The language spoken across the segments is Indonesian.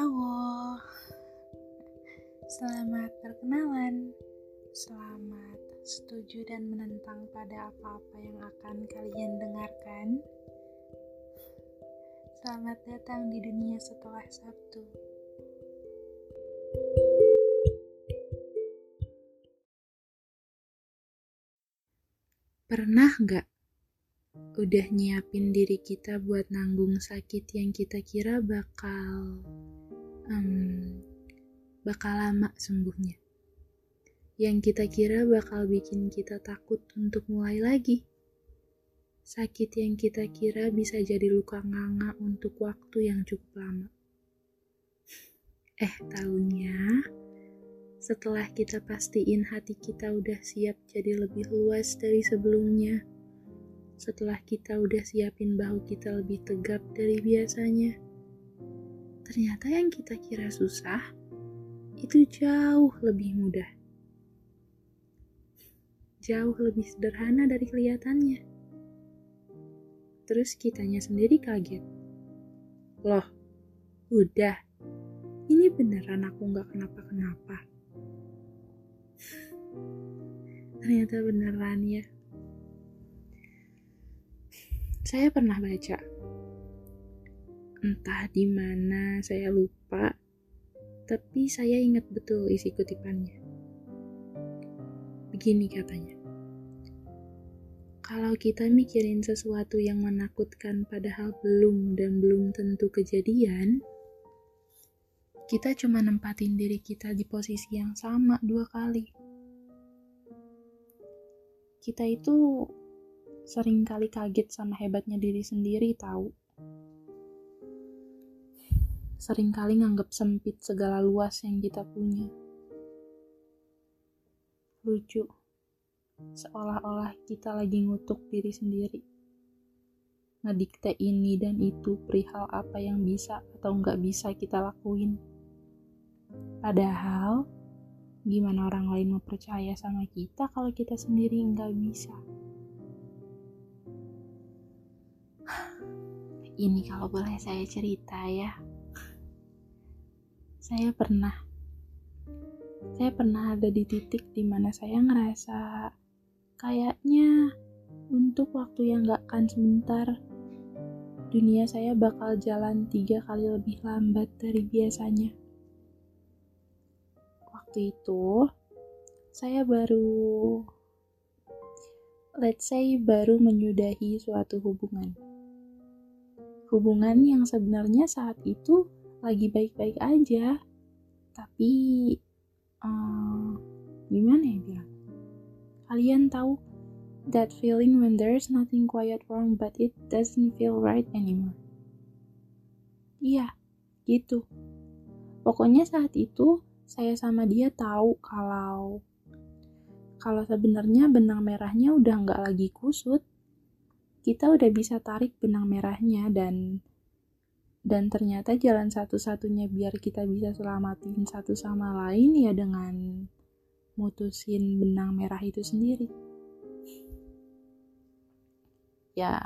Hawo. Selamat perkenalan. Selamat setuju dan menentang pada apa-apa yang akan kalian dengarkan. Selamat datang di dunia setelah Sabtu. Pernah nggak udah nyiapin diri kita buat nanggung sakit yang kita kira bakal um, bakal lama sembuhnya. Yang kita kira bakal bikin kita takut untuk mulai lagi. Sakit yang kita kira bisa jadi luka nganga untuk waktu yang cukup lama. Eh tahunya setelah kita pastiin hati kita udah siap jadi lebih luas dari sebelumnya setelah kita udah siapin bahu kita lebih tegap dari biasanya. Ternyata yang kita kira susah itu jauh lebih mudah. Jauh lebih sederhana dari kelihatannya. Terus kitanya sendiri kaget. Loh, udah. Ini beneran aku nggak kenapa-kenapa. Ternyata beneran ya. Saya pernah baca, entah di mana saya lupa, tapi saya ingat betul isi kutipannya. Begini katanya, kalau kita mikirin sesuatu yang menakutkan padahal belum dan belum tentu kejadian, kita cuma nempatin diri kita di posisi yang sama dua kali. Kita itu sering kali kaget sama hebatnya diri sendiri tahu. Sering kali nganggap sempit segala luas yang kita punya. Lucu, seolah-olah kita lagi ngutuk diri sendiri. Ngedikte ini dan itu perihal apa yang bisa atau nggak bisa kita lakuin. Padahal, gimana orang lain mau percaya sama kita kalau kita sendiri nggak bisa? Ini kalau boleh saya cerita ya. Saya pernah saya pernah ada di titik di mana saya ngerasa kayaknya untuk waktu yang gak akan sebentar dunia saya bakal jalan tiga kali lebih lambat dari biasanya. Waktu itu saya baru let's say baru menyudahi suatu hubungan hubungan yang sebenarnya saat itu lagi baik-baik aja. Tapi uh, gimana ya bilang kalian tahu that feeling when there's nothing quite wrong but it doesn't feel right anymore? Iya gitu. Pokoknya saat itu saya sama dia tahu kalau kalau sebenarnya benang merahnya udah nggak lagi kusut kita udah bisa tarik benang merahnya dan dan ternyata jalan satu-satunya biar kita bisa selamatin satu sama lain ya dengan mutusin benang merah itu sendiri. Ya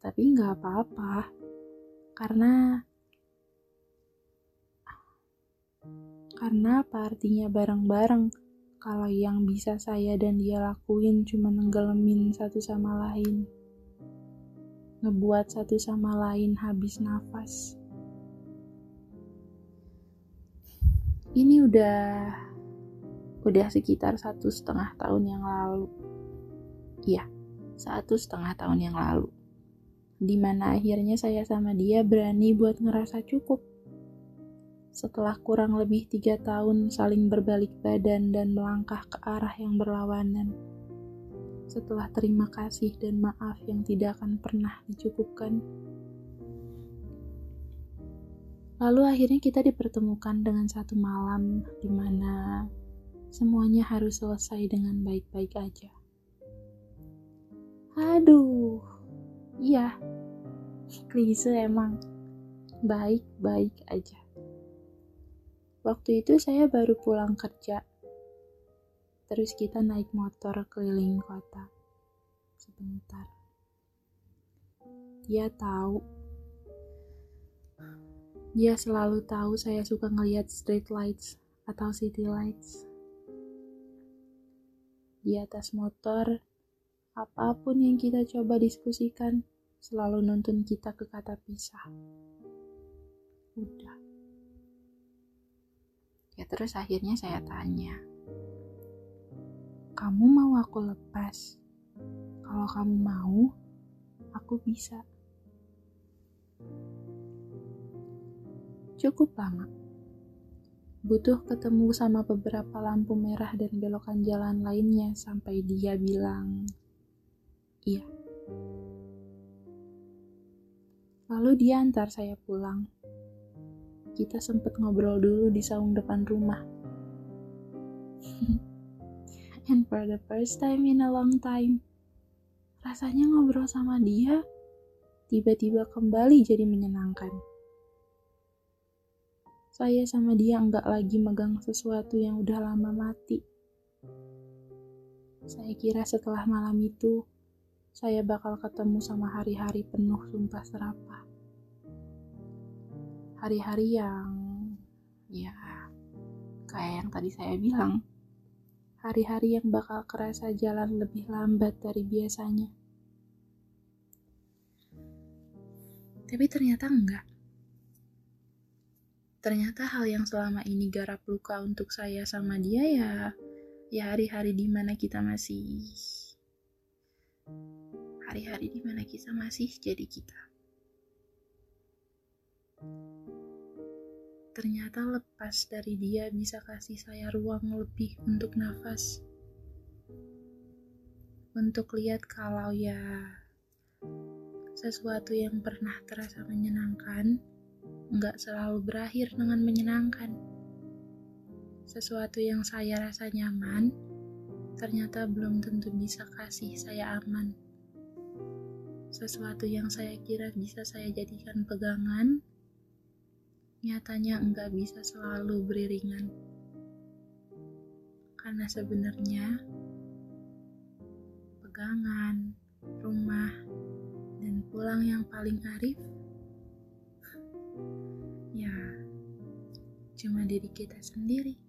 tapi nggak apa-apa. Karena karena apa artinya bareng-bareng? Kalau yang bisa saya dan dia lakuin cuma nenggelemin satu sama lain ngebuat satu sama lain habis nafas. Ini udah udah sekitar satu setengah tahun yang lalu. Iya, satu setengah tahun yang lalu. Di mana akhirnya saya sama dia berani buat ngerasa cukup. Setelah kurang lebih tiga tahun saling berbalik badan dan melangkah ke arah yang berlawanan setelah terima kasih dan maaf yang tidak akan pernah dicukupkan. Lalu akhirnya kita dipertemukan dengan satu malam di mana semuanya harus selesai dengan baik-baik aja. Aduh, iya, klise emang baik-baik aja. Waktu itu saya baru pulang kerja Terus kita naik motor keliling kota. Sebentar. Dia tahu. Dia selalu tahu saya suka ngeliat street lights atau city lights. Di atas motor, apa pun yang kita coba diskusikan, selalu nuntun kita ke kata pisah. Udah. Ya terus akhirnya saya tanya, kamu mau aku lepas? Kalau kamu mau, aku bisa. Cukup lama. Butuh ketemu sama beberapa lampu merah dan belokan jalan lainnya sampai dia bilang, iya. Lalu dia antar saya pulang. Kita sempat ngobrol dulu di saung depan rumah. And for the first time in a long time, rasanya ngobrol sama dia tiba-tiba kembali jadi menyenangkan saya sama dia nggak lagi megang sesuatu yang udah lama mati. Saya kira setelah malam itu, saya bakal ketemu sama hari-hari penuh sumpah serapah. Hari-hari yang, ya, kayak yang tadi saya bilang, hari-hari yang bakal kerasa jalan lebih lambat dari biasanya. Tapi ternyata enggak ternyata hal yang selama ini garap luka untuk saya sama dia ya ya hari-hari di mana kita masih hari-hari di mana kita masih jadi kita ternyata lepas dari dia bisa kasih saya ruang lebih untuk nafas untuk lihat kalau ya sesuatu yang pernah terasa menyenangkan nggak selalu berakhir dengan menyenangkan. Sesuatu yang saya rasa nyaman, ternyata belum tentu bisa kasih saya aman. Sesuatu yang saya kira bisa saya jadikan pegangan, nyatanya enggak bisa selalu beriringan. Karena sebenarnya pegangan, rumah, dan pulang yang paling arif cuma diri kita sendiri.